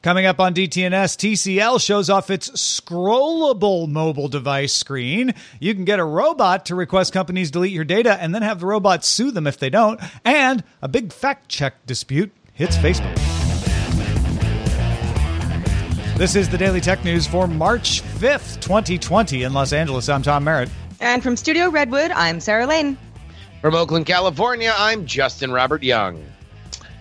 Coming up on DTNS, TCL shows off its scrollable mobile device screen. You can get a robot to request companies delete your data and then have the robot sue them if they don't. And a big fact check dispute hits Facebook. This is the Daily Tech News for March 5th, 2020 in Los Angeles. I'm Tom Merritt. And from Studio Redwood, I'm Sarah Lane. From Oakland, California, I'm Justin Robert Young.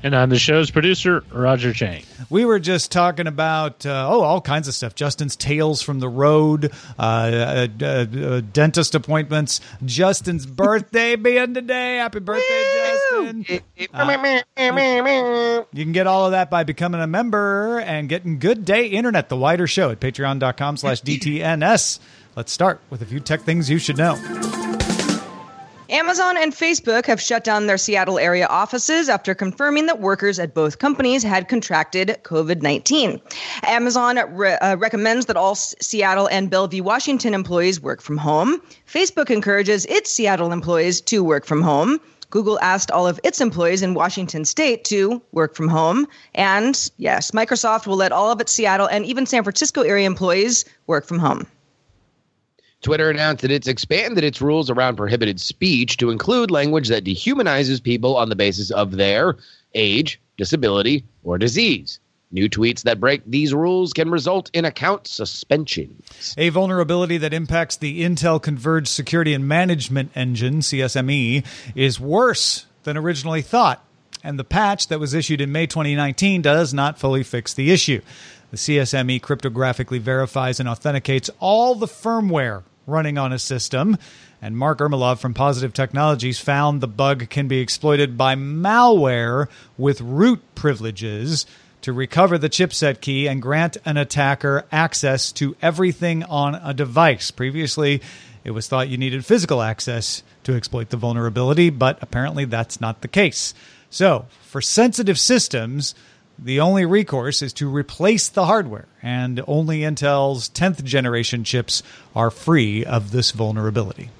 And I'm the show's producer, Roger Chang. We were just talking about, uh, oh, all kinds of stuff. Justin's Tales from the Road, uh, uh, uh dentist appointments, Justin's birthday being today. Happy birthday, Justin. Uh, you can get all of that by becoming a member and getting Good Day Internet, the wider show at patreon.com slash DTNS. Let's start with a few tech things you should know. Amazon and Facebook have shut down their Seattle area offices after confirming that workers at both companies had contracted COVID 19. Amazon re- uh, recommends that all S- Seattle and Bellevue, Washington employees work from home. Facebook encourages its Seattle employees to work from home. Google asked all of its employees in Washington state to work from home. And yes, Microsoft will let all of its Seattle and even San Francisco area employees work from home. Twitter announced that it's expanded its rules around prohibited speech to include language that dehumanizes people on the basis of their age, disability, or disease. New tweets that break these rules can result in account suspensions. A vulnerability that impacts the Intel Converged Security and Management Engine, CSME, is worse than originally thought. And the patch that was issued in May 2019 does not fully fix the issue. The CSME cryptographically verifies and authenticates all the firmware running on a system. And Mark Ermolov from Positive Technologies found the bug can be exploited by malware with root privileges to recover the chipset key and grant an attacker access to everything on a device. Previously, it was thought you needed physical access to exploit the vulnerability, but apparently that's not the case. So, for sensitive systems, the only recourse is to replace the hardware, and only Intel's 10th generation chips are free of this vulnerability.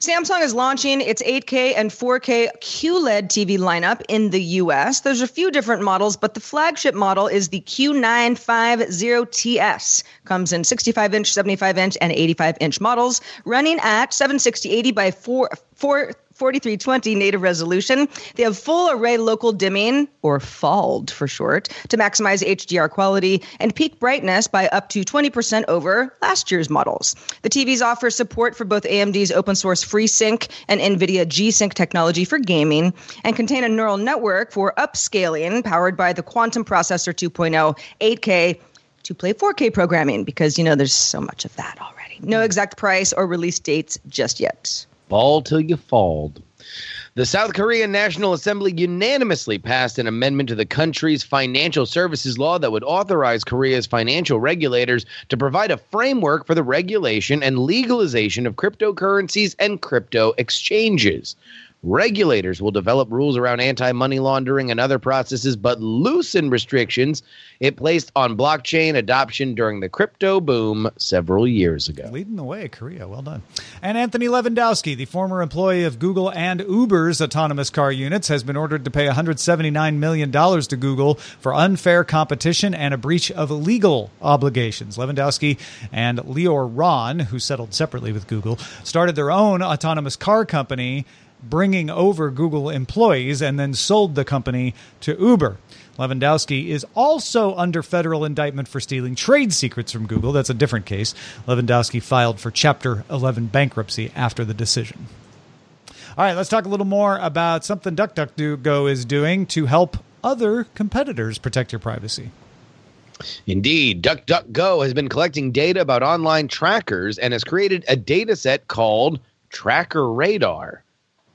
Samsung is launching its 8K and 4K QLED TV lineup in the US. There's a few different models, but the flagship model is the Q950TS. Comes in 65 inch, 75 inch, and 85 inch models, running at 760 by 4, 4 4320 native resolution. They have full array local dimming, or FALD for short, to maximize HDR quality and peak brightness by up to 20% over last year's models. The TVs offer support for both AMD's open source FreeSync and NVIDIA G Sync technology for gaming and contain a neural network for upscaling powered by the Quantum Processor 2.0 8K to play 4K programming because, you know, there's so much of that already. No exact price or release dates just yet. Fall till you falled. The South Korean National Assembly unanimously passed an amendment to the country's financial services law that would authorize Korea's financial regulators to provide a framework for the regulation and legalization of cryptocurrencies and crypto exchanges. Regulators will develop rules around anti money laundering and other processes, but loosen restrictions it placed on blockchain adoption during the crypto boom several years ago. Leading the way, Korea. Well done. And Anthony Levandowski, the former employee of Google and Uber's autonomous car units, has been ordered to pay $179 million to Google for unfair competition and a breach of legal obligations. Levandowski and Lior Ron, who settled separately with Google, started their own autonomous car company bringing over Google employees and then sold the company to Uber. Levandowski is also under federal indictment for stealing trade secrets from Google. That's a different case. Levandowski filed for Chapter 11 bankruptcy after the decision. All right, let's talk a little more about something DuckDuckGo is doing to help other competitors protect your privacy. Indeed, DuckDuckGo has been collecting data about online trackers and has created a data set called Tracker Radar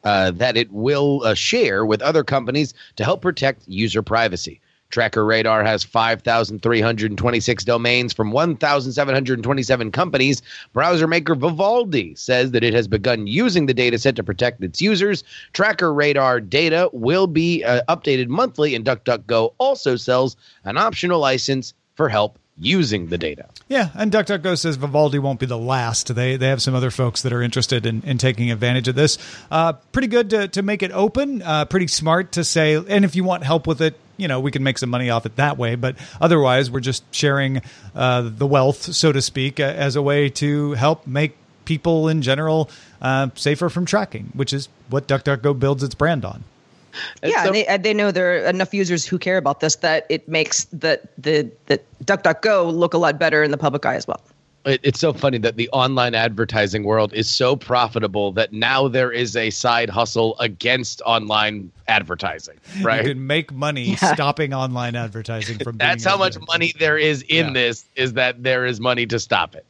uh, that it will uh, share with other companies to help protect user privacy. Tracker Radar has 5,326 domains from 1,727 companies. Browser maker Vivaldi says that it has begun using the dataset to protect its users. Tracker Radar data will be uh, updated monthly, and DuckDuckGo also sells an optional license for help using the data. Yeah, and DuckDuckGo says Vivaldi won't be the last. They they have some other folks that are interested in, in taking advantage of this. Uh, pretty good to, to make it open. Uh, pretty smart to say, and if you want help with it, you know, we can make some money off it that way. But otherwise, we're just sharing uh, the wealth, so to speak, as a way to help make people in general uh, safer from tracking, which is what DuckDuckGo builds its brand on. Yeah, so, and they, they know there are enough users who care about this that it makes the the the DuckDuckGo look a lot better in the public eye as well. It, it's so funny that the online advertising world is so profitable that now there is a side hustle against online advertising. Right, you can make money yeah. stopping online advertising from. That's how much money there is in yeah. this. Is that there is money to stop it.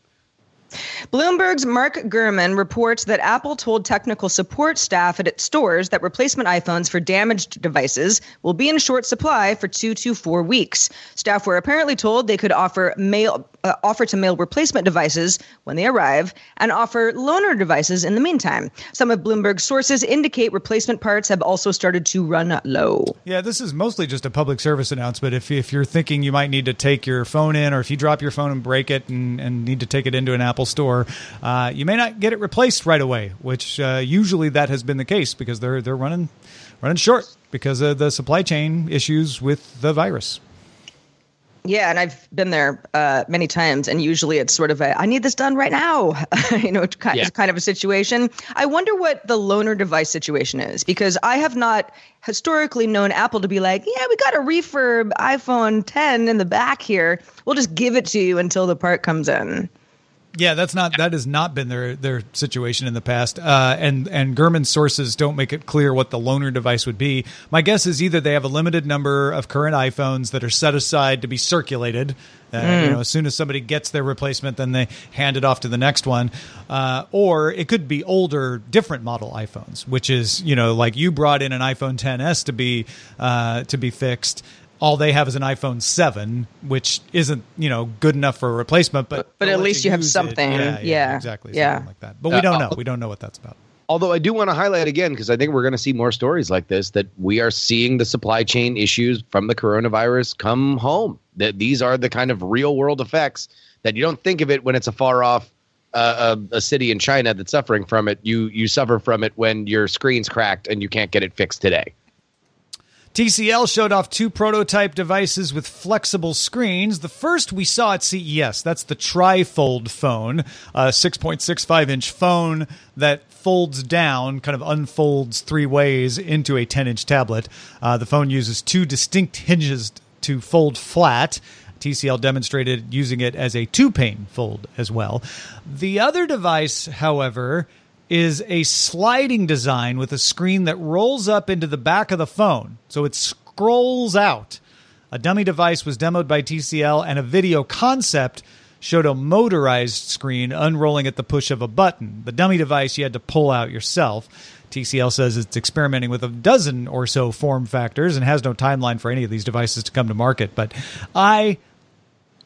Bloomberg's Mark Gurman reports that Apple told technical support staff at its stores that replacement iPhones for damaged devices will be in short supply for two to four weeks. Staff were apparently told they could offer mail uh, offer to mail replacement devices when they arrive and offer loaner devices in the meantime. Some of Bloomberg's sources indicate replacement parts have also started to run low. Yeah, this is mostly just a public service announcement. If, if you're thinking you might need to take your phone in, or if you drop your phone and break it and, and need to take it into an Apple store, uh, you may not get it replaced right away, which uh, usually that has been the case because they're, they're running, running short because of the supply chain issues with the virus. Yeah, and I've been there uh, many times, and usually it's sort of a "I need this done right now," you know, it's kind, yeah. kind of a situation. I wonder what the loaner device situation is because I have not historically known Apple to be like, "Yeah, we got a refurb iPhone 10 in the back here. We'll just give it to you until the part comes in." Yeah, that's not that has not been their their situation in the past. Uh, and and Gurman's sources don't make it clear what the loaner device would be. My guess is either they have a limited number of current iPhones that are set aside to be circulated. Uh, mm. You know, as soon as somebody gets their replacement, then they hand it off to the next one. Uh, or it could be older, different model iPhones, which is you know like you brought in an iPhone 10s to be uh, to be fixed all they have is an iPhone 7, which isn't, you know, good enough for a replacement, but but, but at least you, have something. Yeah, yeah, yeah, exactly. Yeah. Something like that. But we uh, don't uh, know. We don't know what that's about. Although I do want to highlight again because I think we're going to see more stories like this that we are seeing the supply chain issues from the coronavirus come home. That these are the kind of real world effects that you don't think of it when it's a far off uh, a, a, city in China that's suffering from it. You you suffer from it when your screen's cracked and you can't get it fixed today. TCL showed off two prototype devices with flexible screens. The first we saw at CES. That's the Trifold phone, a 6.65 inch phone that folds down, kind of unfolds three ways into a 10 inch tablet. Uh, the phone uses two distinct hinges to fold flat. TCL demonstrated using it as a two pane fold as well. The other device, however, is a sliding design with a screen that rolls up into the back of the phone. So it scrolls out. A dummy device was demoed by TCL, and a video concept showed a motorized screen unrolling at the push of a button. The dummy device you had to pull out yourself. TCL says it's experimenting with a dozen or so form factors and has no timeline for any of these devices to come to market. But I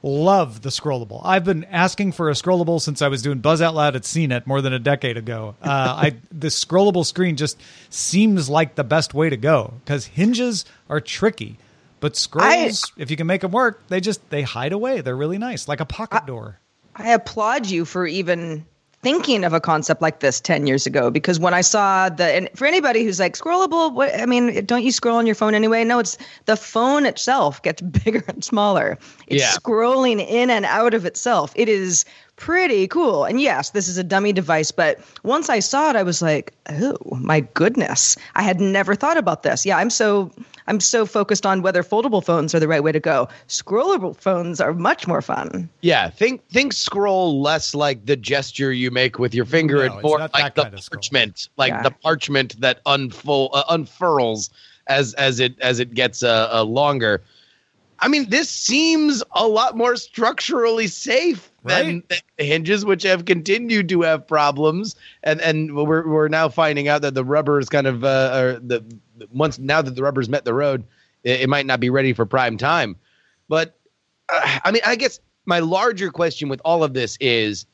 love the scrollable. I've been asking for a scrollable since I was doing Buzz Out Loud at CNET more than a decade ago. Uh, I the scrollable screen just seems like the best way to go because hinges are tricky, but scrolls, if you can make them work, they just they hide away. They're really nice, like a pocket door. I applaud you for even thinking of a concept like this 10 years ago because when I saw the and for anybody who's like scrollable what I mean don't you scroll on your phone anyway? No it's the phone itself gets bigger and smaller. It's Yeah. scrolling in and out of itself. It is pretty cool. And yes this is a dummy device but once I saw it I was like oh my goodness. I had never thought about this. Yeah I'm so I'm so focused on whether foldable phones are the right way to go scrollable phones are much more fun Yeah, think think scroll less like the gesture you make with your finger No, and more like the kind scroll. parchment, like Yeah. the parchment that unfold uh, unfurls as as it as it gets uh, uh, longer. I mean, this seems a lot more structurally safe than the hinges, which have continued to have problems, and and we're we're now finding out that the rubber is kind of uh, or the once now that the rubber's met the road, it, it might not be ready for prime time. But uh, I mean, I guess my larger question with all of this is: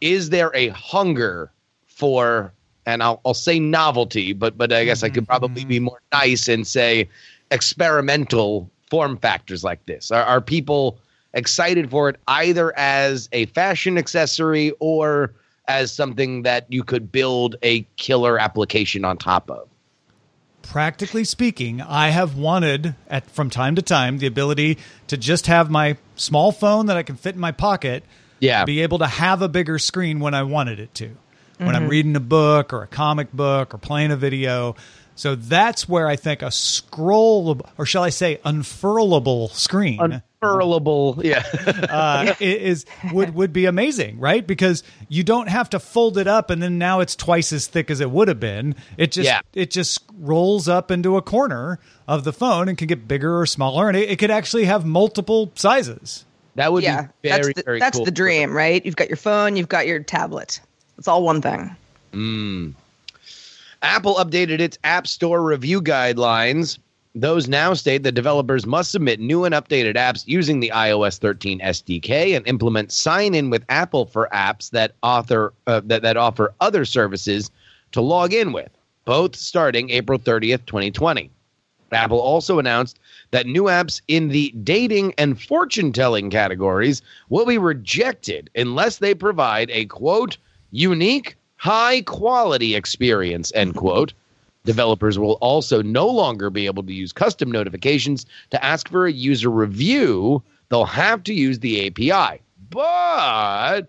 Is there a hunger for, and I'll I'll say novelty, but but I guess I could probably be more nice and say experimental form factors like this. Are, are people excited for it either as a fashion accessory or as something that you could build a killer application on top of? practically speaking, I have wanted at from time to time the ability to just have my small phone that I can fit in my pocket Yeah. be able to have a bigger screen when I wanted it to. When I'm mm-hmm. reading a book or a comic book or playing a video. So that's where I think a scroll or shall I say unfurlable screen Unfurlable. Yeah. uh, is would would be amazing, right? Because you don't have to fold it up and then now it's twice as thick as it would have been. It just Yeah. it just rolls up into a corner of the phone and can get bigger or smaller, and it, it could actually have multiple sizes. That would yeah, be very, that's the, very that's cool. the dream, right? You've got your phone, you've got your tablet. It's all one thing. Apple updated its App Store review guidelines. Those now state that developers must submit new and updated apps using the iOS 13 SDK and implement sign in with Apple for apps that author uh, that, that offer other services to log in with, both starting April 30th, 2020. Apple also announced that new apps in the dating and fortune telling categories will be rejected unless they provide a quote, unique, high quality experience, end quote. Developers will also no longer be able to use custom notifications to ask for a user review. They'll have to use the API. But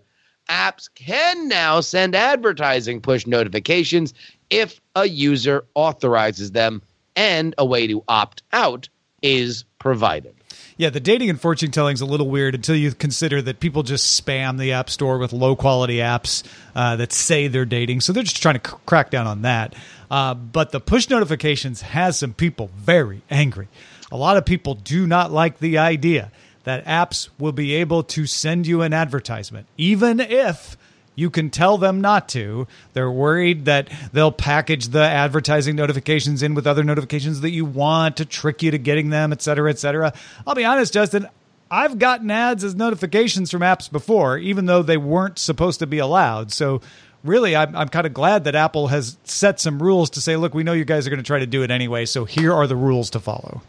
apps can now send advertising push notifications if a user authorizes them and a way to opt out is provided. Yeah, the dating and fortune telling is a little weird until you consider that people just spam the app store with low quality apps uh, that say they're dating. So they're just trying to c- crack down on that. Uh, but the push notifications has some people very angry. A lot of people do not like the idea that apps will be able to send you an advertisement, even if you can tell them not to. They're worried that they'll package the advertising notifications in with other notifications that you want to trick you to getting them, et cetera, et cetera. I'll be honest, Justin. I've gotten ads as notifications from apps before, even though they weren't supposed to be allowed. So, really, I'm, I'm kind of glad that Apple has set some rules to say, look, we know you guys are going to try to do it anyway, so here are the rules to follow.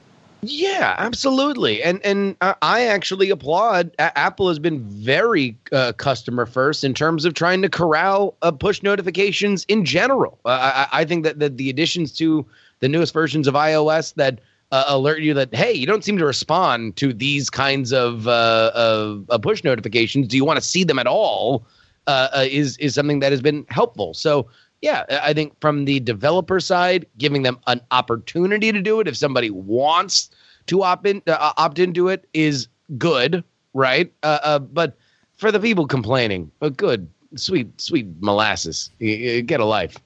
Yeah, absolutely. And and I- actually applaud. Apple has been very uh, customer first in terms of trying to corral uh, push notifications in general. Uh, I, I think that, that the additions to the newest versions of iOS that uh, alert you that hey, you don't seem to respond to these kinds of uh, of, of push notifications. Do you want to see them at all? Uh, is is something that has been helpful. So yeah, I think from the developer side, giving them an opportunity to do it if somebody wants to opt in, uh, opt into it is good, right? Uh, uh, but for the people complaining, uh, good, sweet, sweet molasses, get a life.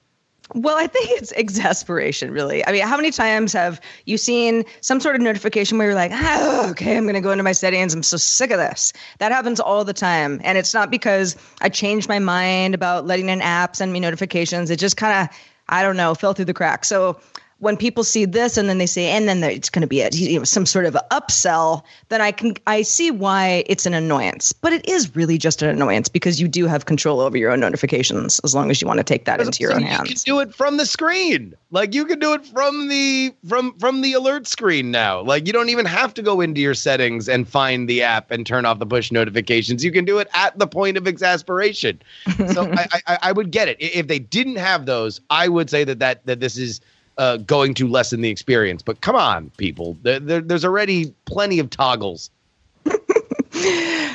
Well, I think it's exasperation, really. I mean, how many times have you seen some sort of notification where you're like, oh, okay, I'm going to go into my settings. I'm so sick of this. That happens all the time. And it's not because I changed my mind about letting an app send me notifications. It just kind of, I don't know, fell through the cracks. So when people see this and then they say, and then it's going to be a, you know, some sort of upsell, then I can I see why it's an annoyance. But it is really just an annoyance because you do have control over your own notifications as long as you want to take that into your own you hands. can do it from the screen. Like you can do it from the from from the alert screen now. Like you don't even have to go into your settings and find the app and turn off the push notifications. You can do it at the point of exasperation. So I, I I would get it if they didn't have those. I would say that that that this is uh, going to lessen the experience. But come on, people, there, there, there's already plenty of toggles.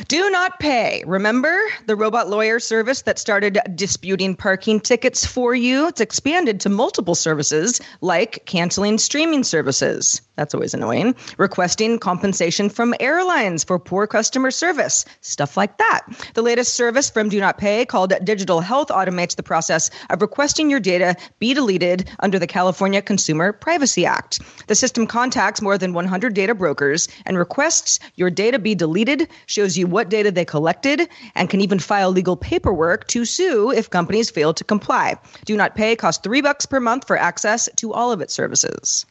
Do not pay. Remember the robot lawyer service that started disputing parking tickets for you? It's expanded to multiple services like canceling streaming services. That's always annoying. Requesting compensation from airlines for poor customer service, stuff like that. The latest service from Do Not Pay, called Digital Health, automates the process of requesting your data be deleted under the California Consumer Privacy Act. The system contacts more than 100 data brokers and requests your data be deleted, shows you what data they collected, and can even file legal paperwork to sue if companies fail to comply. Do Not Pay costs three bucks per month for access to all of its services.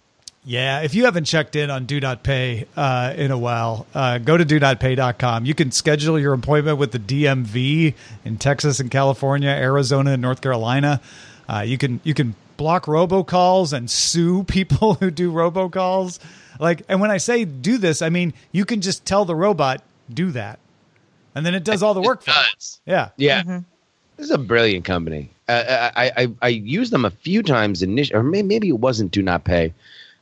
Yeah, if you haven't checked in on Do Not Pay uh, in a while, uh, go to do not pay.com. You can schedule your appointment with the DMV in Texas and California, Arizona and North Carolina. Uh, you can you can block robocalls and sue people who do robocalls. Like, and when I say do this, I mean you can just tell the robot do that, and then it does all the work for you. does. Yeah, Yeah. This is a brilliant company. Uh, I, I I used them a few times initially, or may, maybe it wasn't Do Not Pay,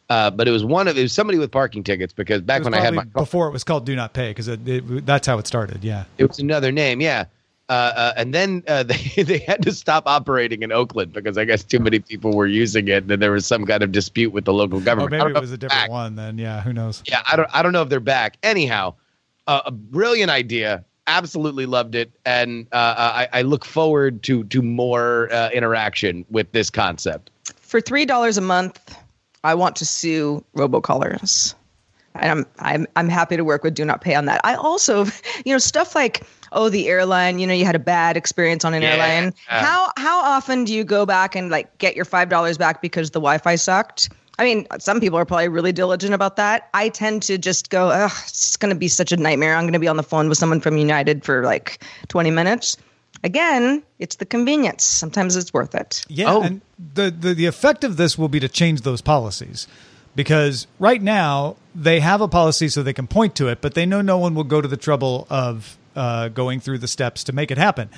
uh, but it was one of it was somebody with parking tickets because back when I had my probably before it was called Do Not Pay because it, it, that's how it started. Yeah. it was another name, yeah. Uh, uh, and then uh, they they had to stop operating in Oakland because I guess too many people were using it, and then there was some kind of dispute with the local Oh, government. I maybe it was a different back. one then. Yeah, who knows? Yeah, I don't I don't know if they're back. Anyhow, uh, a brilliant idea. Absolutely loved it, and uh, I, I look forward to to more uh, interaction with this concept. For three dollars a month, I want to sue robocallers. And I'm I'm I'm happy to work with Do Not Pay on that. I also, you know, stuff like oh the airline, you know, you had a bad experience on an Yeah. airline. How how often do you go back and like get your five dollars back because the Wi-Fi sucked? I mean, some people are probably really diligent about that. I tend to just go, ugh, it's going to be such a nightmare. I'm going to be on the phone with someone from United for like 20 minutes. Again, it's the convenience. Sometimes it's worth it. Yeah, Oh. and the, the the effect of this will be to change those policies because right now they have a policy so they can point to it, but they know no one will go to the trouble of uh, going through the steps to make it happen.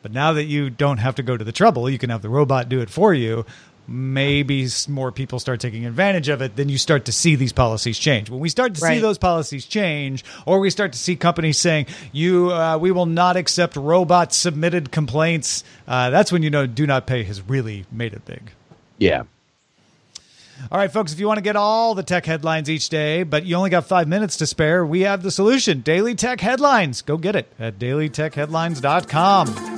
But now that you don't have to go to the trouble, you can have the robot do it for you. Maybe more people start taking advantage of it. Then you start to see these policies change. When we start to see those policies change, or we start to see companies saying, "You, uh, we will not accept robot submitted complaints," uh, that's when you know Do Not Pay has really made it big. Yeah. All right, folks, if you want to get all the tech headlines each day, but you only got five minutes to spare, we have the solution Daily Tech Headlines. Go get it at dailytechheadlines.com.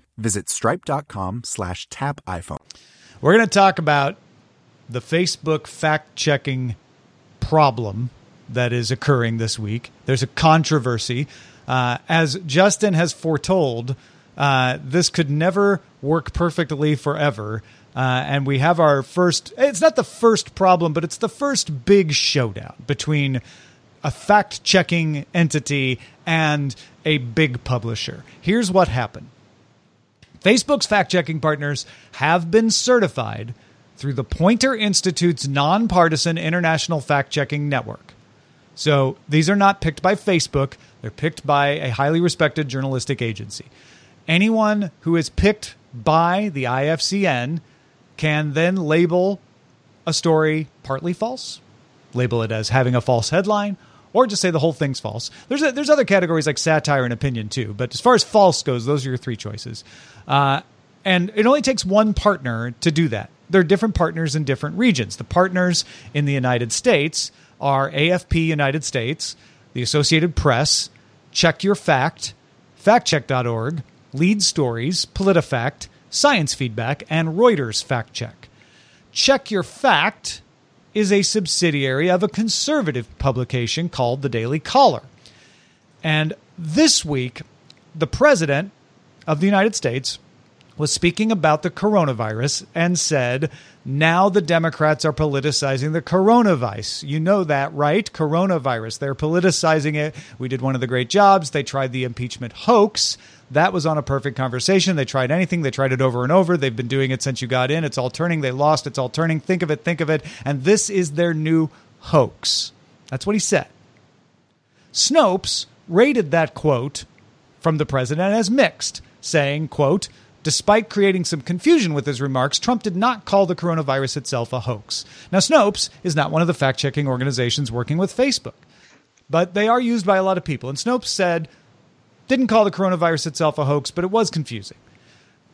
visit stripe.com slash tap iPhone. We're going to talk about the Facebook fact checking problem that is occurring this week. There's a controversy. Uh, as Justin has foretold, uh, this could never work perfectly forever. Uh, and we have our first, it's not the first problem, but it's the first big showdown between a fact checking entity and a big publisher. Here's what happened Facebook's fact checking partners have been certified through the Poynter Institute's nonpartisan international fact checking network. So these are not picked by Facebook, they're picked by a highly respected journalistic agency. Anyone who is picked by the IFCN can then label a story partly false, label it as having a false headline, or just say the whole thing's false. There's a, there's other categories like satire and opinion too, but as far as false goes, those are your three choices. Uh, and it only takes one partner to do that. There are different partners in different regions. The partners in the United States are AFP United States, the Associated Press, Check Your Fact, FactCheck.org, Lead Stories, PolitiFact, Science Feedback, and Reuters Fact Check. Check Your Fact is a subsidiary of a conservative publication called the Daily Caller. And this week, the president of the United States was speaking about the coronavirus and said, now the Democrats are politicizing the coronavirus. You know that, right? Coronavirus. They're politicizing it. We did one of the great jobs. They tried the impeachment hoax. That was on a perfect conversation. They tried anything. They tried it over and over. They've been doing it since you got in. It's all turning. They lost. It's all turning. Think of it. Think of it. And this is their new hoax. That's what he said. Snopes rated that quote from the president as mixed, saying, quote, Despite creating some confusion with his remarks, Trump did not call the coronavirus itself a hoax. Now, Snopes is not one of the fact checking organizations working with Facebook, but they are used by a lot of people. And Snopes said, didn't call the coronavirus itself a hoax, but it was confusing.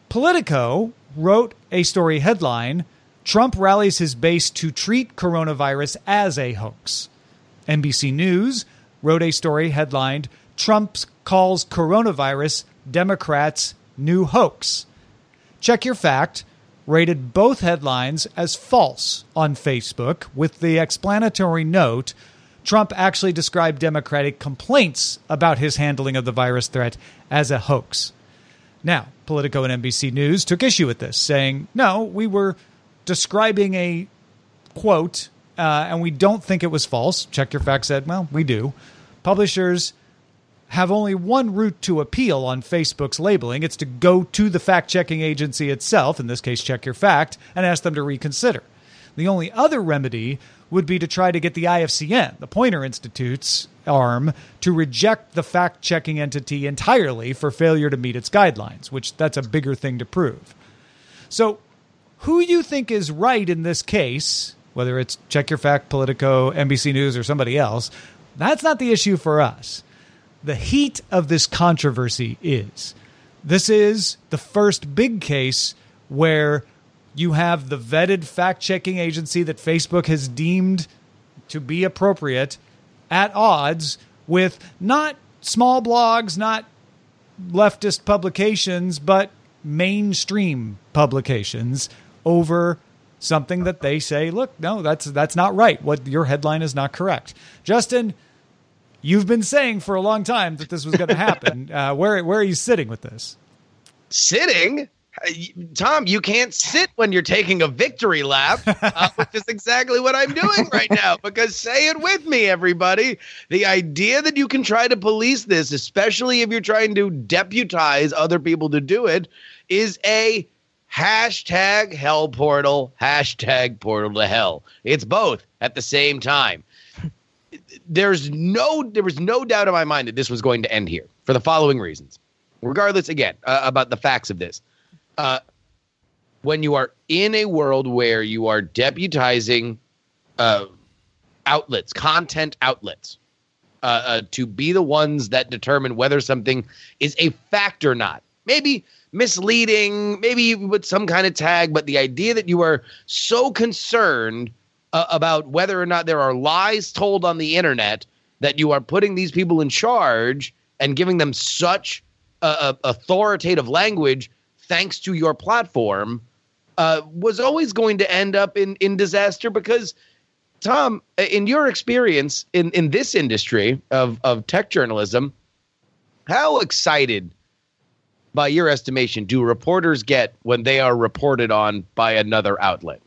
Politico wrote a story headline Trump rallies his base to treat coronavirus as a hoax. NBC News wrote a story headlined Trump calls coronavirus Democrats' new hoax. Check Your Fact rated both headlines as false on Facebook with the explanatory note Trump actually described Democratic complaints about his handling of the virus threat as a hoax. Now, Politico and NBC News took issue with this, saying, no, we were describing a quote, uh, and we don't think it was false. Check Your Fact said, well, we do. Publishers have only one route to appeal on Facebook's labeling. It's to go to the fact checking agency itself, in this case, Check Your Fact, and ask them to reconsider. The only other remedy would be to try to get the IFCN, the Poynter Institute's arm, to reject the fact checking entity entirely for failure to meet its guidelines, which that's a bigger thing to prove. So, who you think is right in this case, whether it's Check Your Fact, Politico, NBC News, or somebody else, that's not the issue for us the heat of this controversy is. This is the first big case where you have the vetted fact checking agency that Facebook has deemed to be appropriate at odds with not small blogs, not leftist publications, but mainstream publications over something that they say, look, no, that's that's not right. What your headline is not correct. Justin, you've been saying for a long time that this was going to happen. uh, where where are you sitting with this? Sitting, Tom, you can't sit when you're taking a victory lap, uh, which is exactly what I'm doing right now. Because say it with me, everybody. The idea that you can try to police this, especially if you're trying to deputize other people to do it, is a hashtag hell portal, hashtag portal to hell. It's both at the same time there's no there was no doubt in my mind that this was going to end here for the following reasons. Regardless, again, uh, about the facts of this. Uh, when you are in a world where you are deputizing uh, outlets, content outlets, uh, uh, to be the ones that determine whether something is a fact or not. Maybe misleading, maybe with some kind of tag, but the idea that you are so concerned uh, about whether or not there are lies told on the internet that you are putting these people in charge and giving them such uh, authoritative language thanks to your platform uh, was always going to end up in, in disaster because Tom, in your experience in, in this industry of, of tech journalism, how excited, by your estimation, do reporters get when they are reported on by another outlet?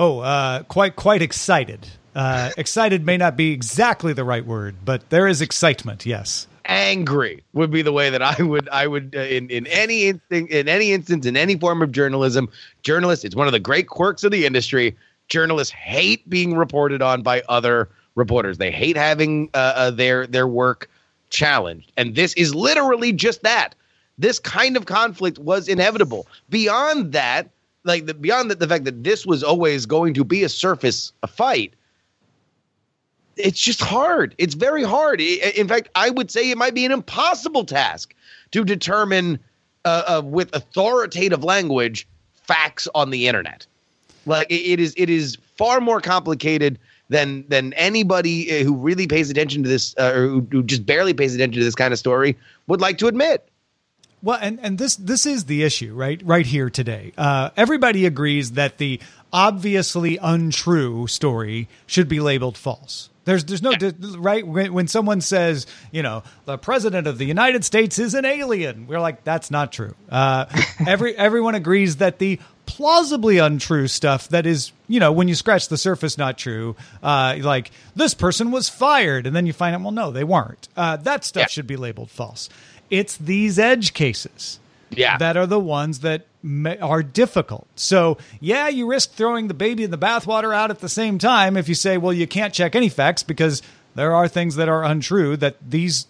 Oh, uh, quite quite excited. Uh, excited may not be exactly the right word, but there is excitement. Yes, angry would be the way that I would I would uh, in in any instinct in any instance in any form of journalism. Journalists, it's one of the great quirks of the industry. Journalists hate being reported on by other reporters. They hate having uh, uh, their their work challenged, and this is literally just that. This kind of conflict was inevitable. Beyond that, like the, beyond the, the fact that this was always going to be a surface a fight it's just hard. It's very hard. In fact, I would say it might be an impossible task to determine uh, uh, with authoritative language facts on the internet. Like it is, it is far more complicated than than anybody uh, who really pays attention to this, uh, or who, who just barely pays attention to this kind of story, would like to admit. Well, and, and this this is the issue, right? Right here today, uh, everybody agrees that the obviously untrue story should be labeled false. There's there's no right when, when someone says you know the president of the United States is an alien, we're like that's not true. Uh, every everyone agrees that the plausibly untrue stuff that is you know when you scratch the surface not true uh, like this person was fired and then you find out well no they weren't uh, that stuff yeah. should be labeled false it's these edge cases yeah. that are the ones that are difficult. So, yeah, you risk throwing the baby in the bathwater out at the same time if you say, well, you can't check any facts because there are things that are untrue that these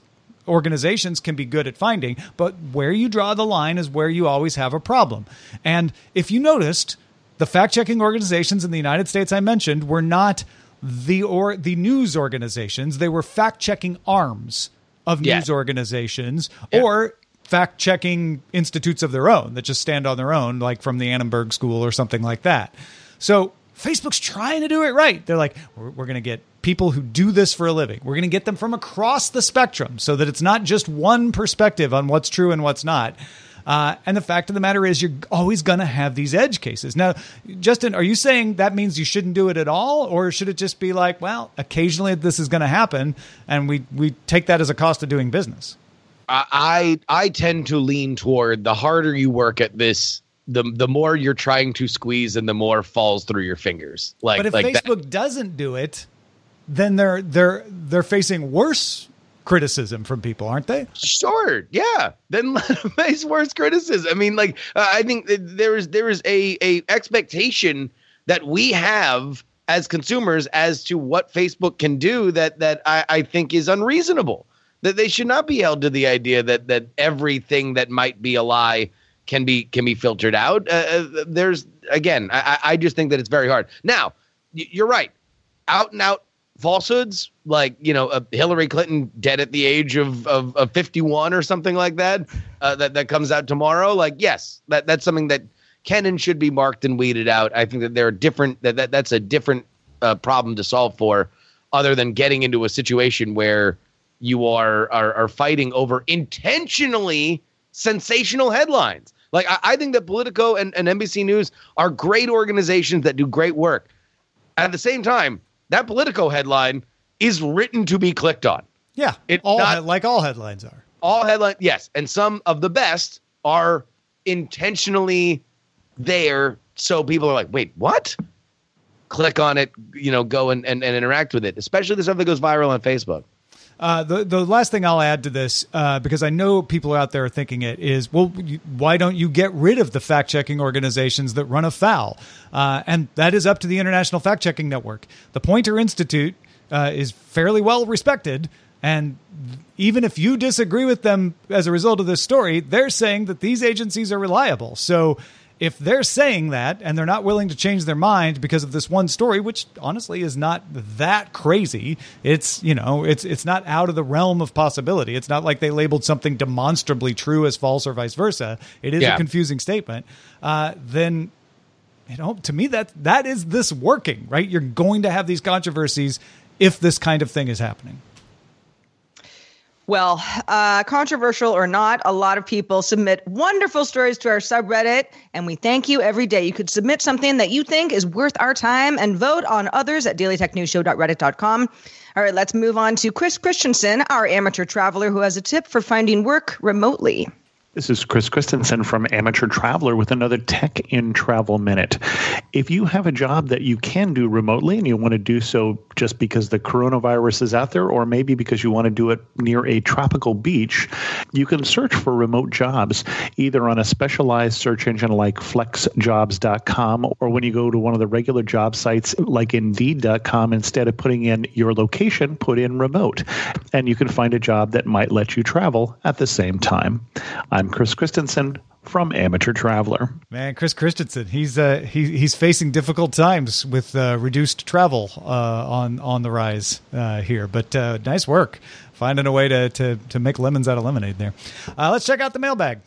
organizations can be good at finding. But where you draw the line is where you always have a problem. And if you noticed, the fact checking organizations in the United States I mentioned were not the or the news organizations, they were fact checking arms of yeah. news organizations yeah. or fact checking institutes of their own that just stand on their own, like from the Annenberg School or something like that. So Facebook's trying to do it right. They're like, we're, we're going to get people who do this for a living. We're going to get them from across the spectrum so that it's not just one perspective on what's true and what's not. Uh, and the fact of the matter is, you're always going to have these edge cases. Now, Justin, are you saying that means you shouldn't do it at all, or should it just be like, well, occasionally this is going to happen, and we we take that as a cost of doing business? I I tend to lean toward the harder you work at this, the the more you're trying to squeeze and the more falls through your fingers. Like, but if like Facebook that. doesn't do it, then they're they're they're facing worse criticism from people, aren't they? Sure, yeah. Then let them face worse criticism. I mean, like uh, I think there is there is a a expectation that we have as consumers as to what Facebook can do that that I, I think is unreasonable that they should not be held to the idea that that everything that might be a lie can be can be filtered out. Uh, uh there's again, I, I just think that it's very hard. Now, you're right. Out and out falsehoods, like you know, uh, Hillary Clinton dead at the age of, of, of 51 or something like that, uh, that that comes out tomorrow. Like, yes, that that's something that can and should be marked and weeded out. I think that there are different that, that that's a different uh, problem to solve for, other than getting into a situation where you are are, are fighting over intentionally sensational headlines. Like I, I think that Politico and, and NBC News are great organizations that do great work. At the same time, that Politico headline is written to be clicked on. Yeah, it all not, like all headlines are. All headlines, yes, and some of the best are intentionally there so people are like, wait, what? Click on it, you know, go and, and, and interact with it, especially the stuff that goes viral on Facebook. Uh, the the last thing I'll add to this, uh, because I know people out there are thinking it is, well, why don't you get rid of the fact checking organizations that run afoul? Uh, and that is up to the International Fact Checking Network. The Poynter Institute uh, is fairly well respected, and even if you disagree with them as a result of this story, they're saying that these agencies are reliable. So if they're saying that and they're not willing to change their mind because of this one story, which honestly is not that crazy, it's you know it's it's not out of the realm of possibility. It's not like they labeled something demonstrably true as false or vice versa. It is Yeah. a confusing statement. Uh, then you know to me that that is this working right. You're going to have these controversies if this kind of thing is happening. Well, uh, controversial or not, a lot of people submit wonderful stories to our subreddit, and we thank you every day. You could submit something that you think is worth our time and vote on others at dailytechnewsshow.reddit.com. All right, let's move on to Chris Christensen, our amateur traveler who has a tip for finding work remotely. This is Chris Christensen from Amateur Traveler with another Tech in Travel Minute. If you have a job that you can do remotely and you want to do so just because the coronavirus is out there, or maybe because you want to do it near a tropical beach, you can search for remote jobs either on a specialized search engine like flexjobs.com or when you go to one of the regular job sites like indeed.com, instead of putting in your location, put in remote. And you can find a job that might let you travel at the same time. I'm Chris Christensen from Amateur Traveler. Man, Chris Christensen, he's uh, he, he's facing difficult times with uh, reduced travel uh, on on the rise uh, here. But uh, nice work finding a way to, to to make lemons out of lemonade there. Uh, let's check out the mailbag.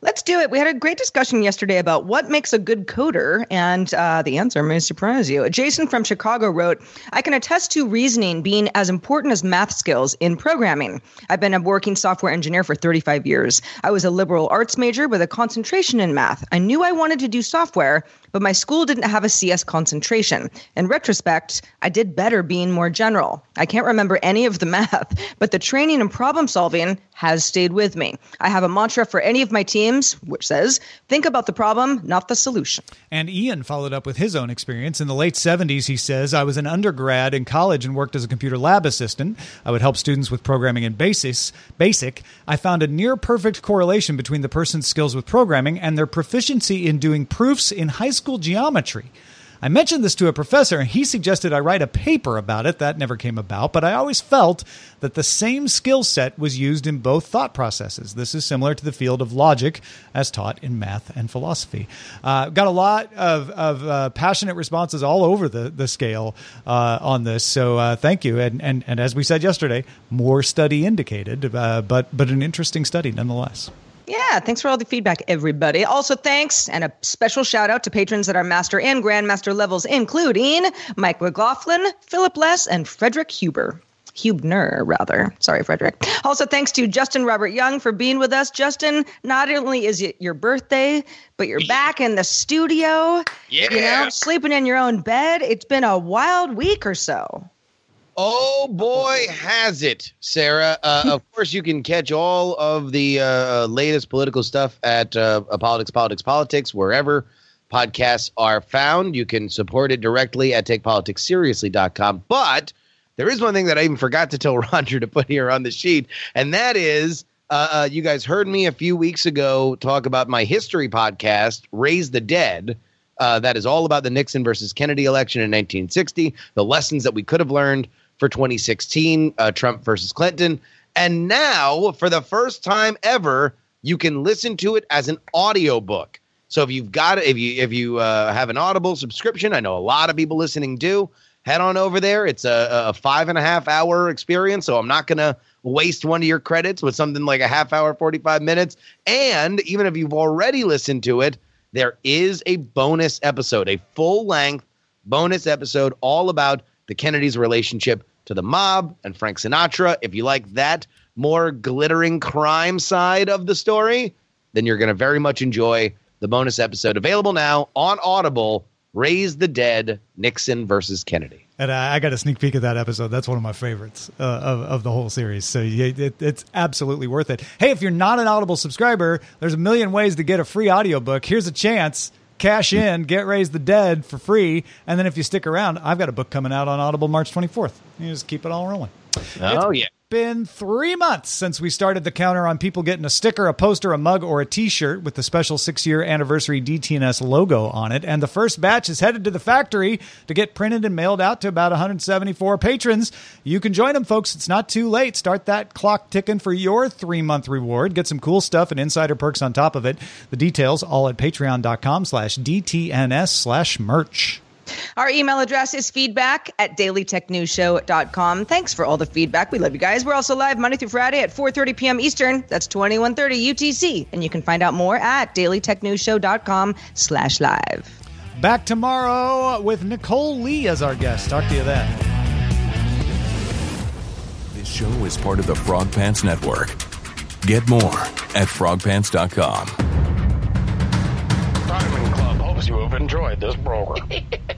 Let's do it. We had a great discussion yesterday about what makes a good coder, and uh, the answer may surprise you. Jason from Chicago wrote, I can attest to reasoning being as important as math skills in programming. I've been a working software engineer for 35 years. I was a liberal arts major with a concentration in math. I knew I wanted to do software, but my school didn't have a CS concentration. In retrospect, I did better being more general. I can't remember any of the math, but the training and problem solving has stayed with me. I have a mantra for any of my teams, which says, think about the problem, not the solution. And Ian followed up with his own experience. In the late 70s, he says, I was an undergrad in college and worked as a computer lab assistant. I would help students with programming in basis, BASIC. I found a near perfect correlation between the person's skills with programming and their proficiency in doing proofs in high school geometry. I mentioned this to a professor, and he suggested I write a paper about it. That never came about, but I always felt that the same skill set was used in both thought processes. This is similar to the field of logic as taught in math and philosophy. Uh, got a lot of, of uh, passionate responses all over the, the scale uh, on this, so uh, thank you. And, and, and as we said yesterday, more study indicated, uh, but, but an interesting study nonetheless. Yeah, thanks for all the feedback, everybody. Also, thanks and a special shout out to patrons at our master and grandmaster levels, including Mike McLaughlin, Philip Less, and Frederick Huber. Hubner, rather. Sorry, Frederick. Also, thanks to Justin Robert Young for being with us. Justin, not only is it your birthday, but you're back in the studio. Yeah. You know, sleeping in your own bed. It's been a wild week or so. Oh boy, has it, Sarah. Uh, of course, you can catch all of the uh, latest political stuff at uh, Politics, Politics, Politics, wherever podcasts are found. You can support it directly at takepoliticsseriously.com. But there is one thing that I even forgot to tell Roger to put here on the sheet, and that is uh, uh, you guys heard me a few weeks ago talk about my history podcast, Raise the Dead. Uh, that is all about the Nixon versus Kennedy election in 1960, the lessons that we could have learned for 2016, uh, Trump versus Clinton. And now, for the first time ever, you can listen to it as an audiobook. So if you've got if you if you uh, have an Audible subscription, I know a lot of people listening do. Head on over there. It's a, a five and a half hour experience, so I'm not gonna waste one of your credits with something like a half hour, 45 minutes. And even if you've already listened to it, there is a bonus episode, a full length bonus episode all about the Kennedys' relationship to the mob and Frank Sinatra. If you like that more glittering crime side of the story, then you're going to very much enjoy the bonus episode available now on Audible Raise the Dead Nixon versus Kennedy. And I, I got a sneak peek of that episode. That's one of my favorites uh, of, of the whole series. So it, it's absolutely worth it. Hey, if you're not an Audible subscriber, there's a million ways to get a free audiobook. Here's a chance. Cash in, get Raise the Dead for free. And then if you stick around, I've got a book coming out on Audible March 24th. You just keep it all rolling. Oh, yeah. Been three months since we started the counter on people getting a sticker, a poster, a mug, or a t shirt with the special six year anniversary DTNS logo on it. And the first batch is headed to the factory to get printed and mailed out to about 174 patrons. You can join them, folks. It's not too late. Start that clock ticking for your three month reward. Get some cool stuff and insider perks on top of it. The details all at patreon.com slash DTNS slash merch. Our email address is feedback at dailytechnewsshow.com. Thanks for all the feedback. We love you guys. We're also live Monday through Friday at 4.30 p.m. Eastern. That's 2130 UTC. And you can find out more at dailytechnewsshow.com slash live. Back tomorrow with Nicole Lee as our guest. Talk to you then. This show is part of the Frog Pants Network. Get more at frogpants.com. Diamond Club hopes you have enjoyed this program.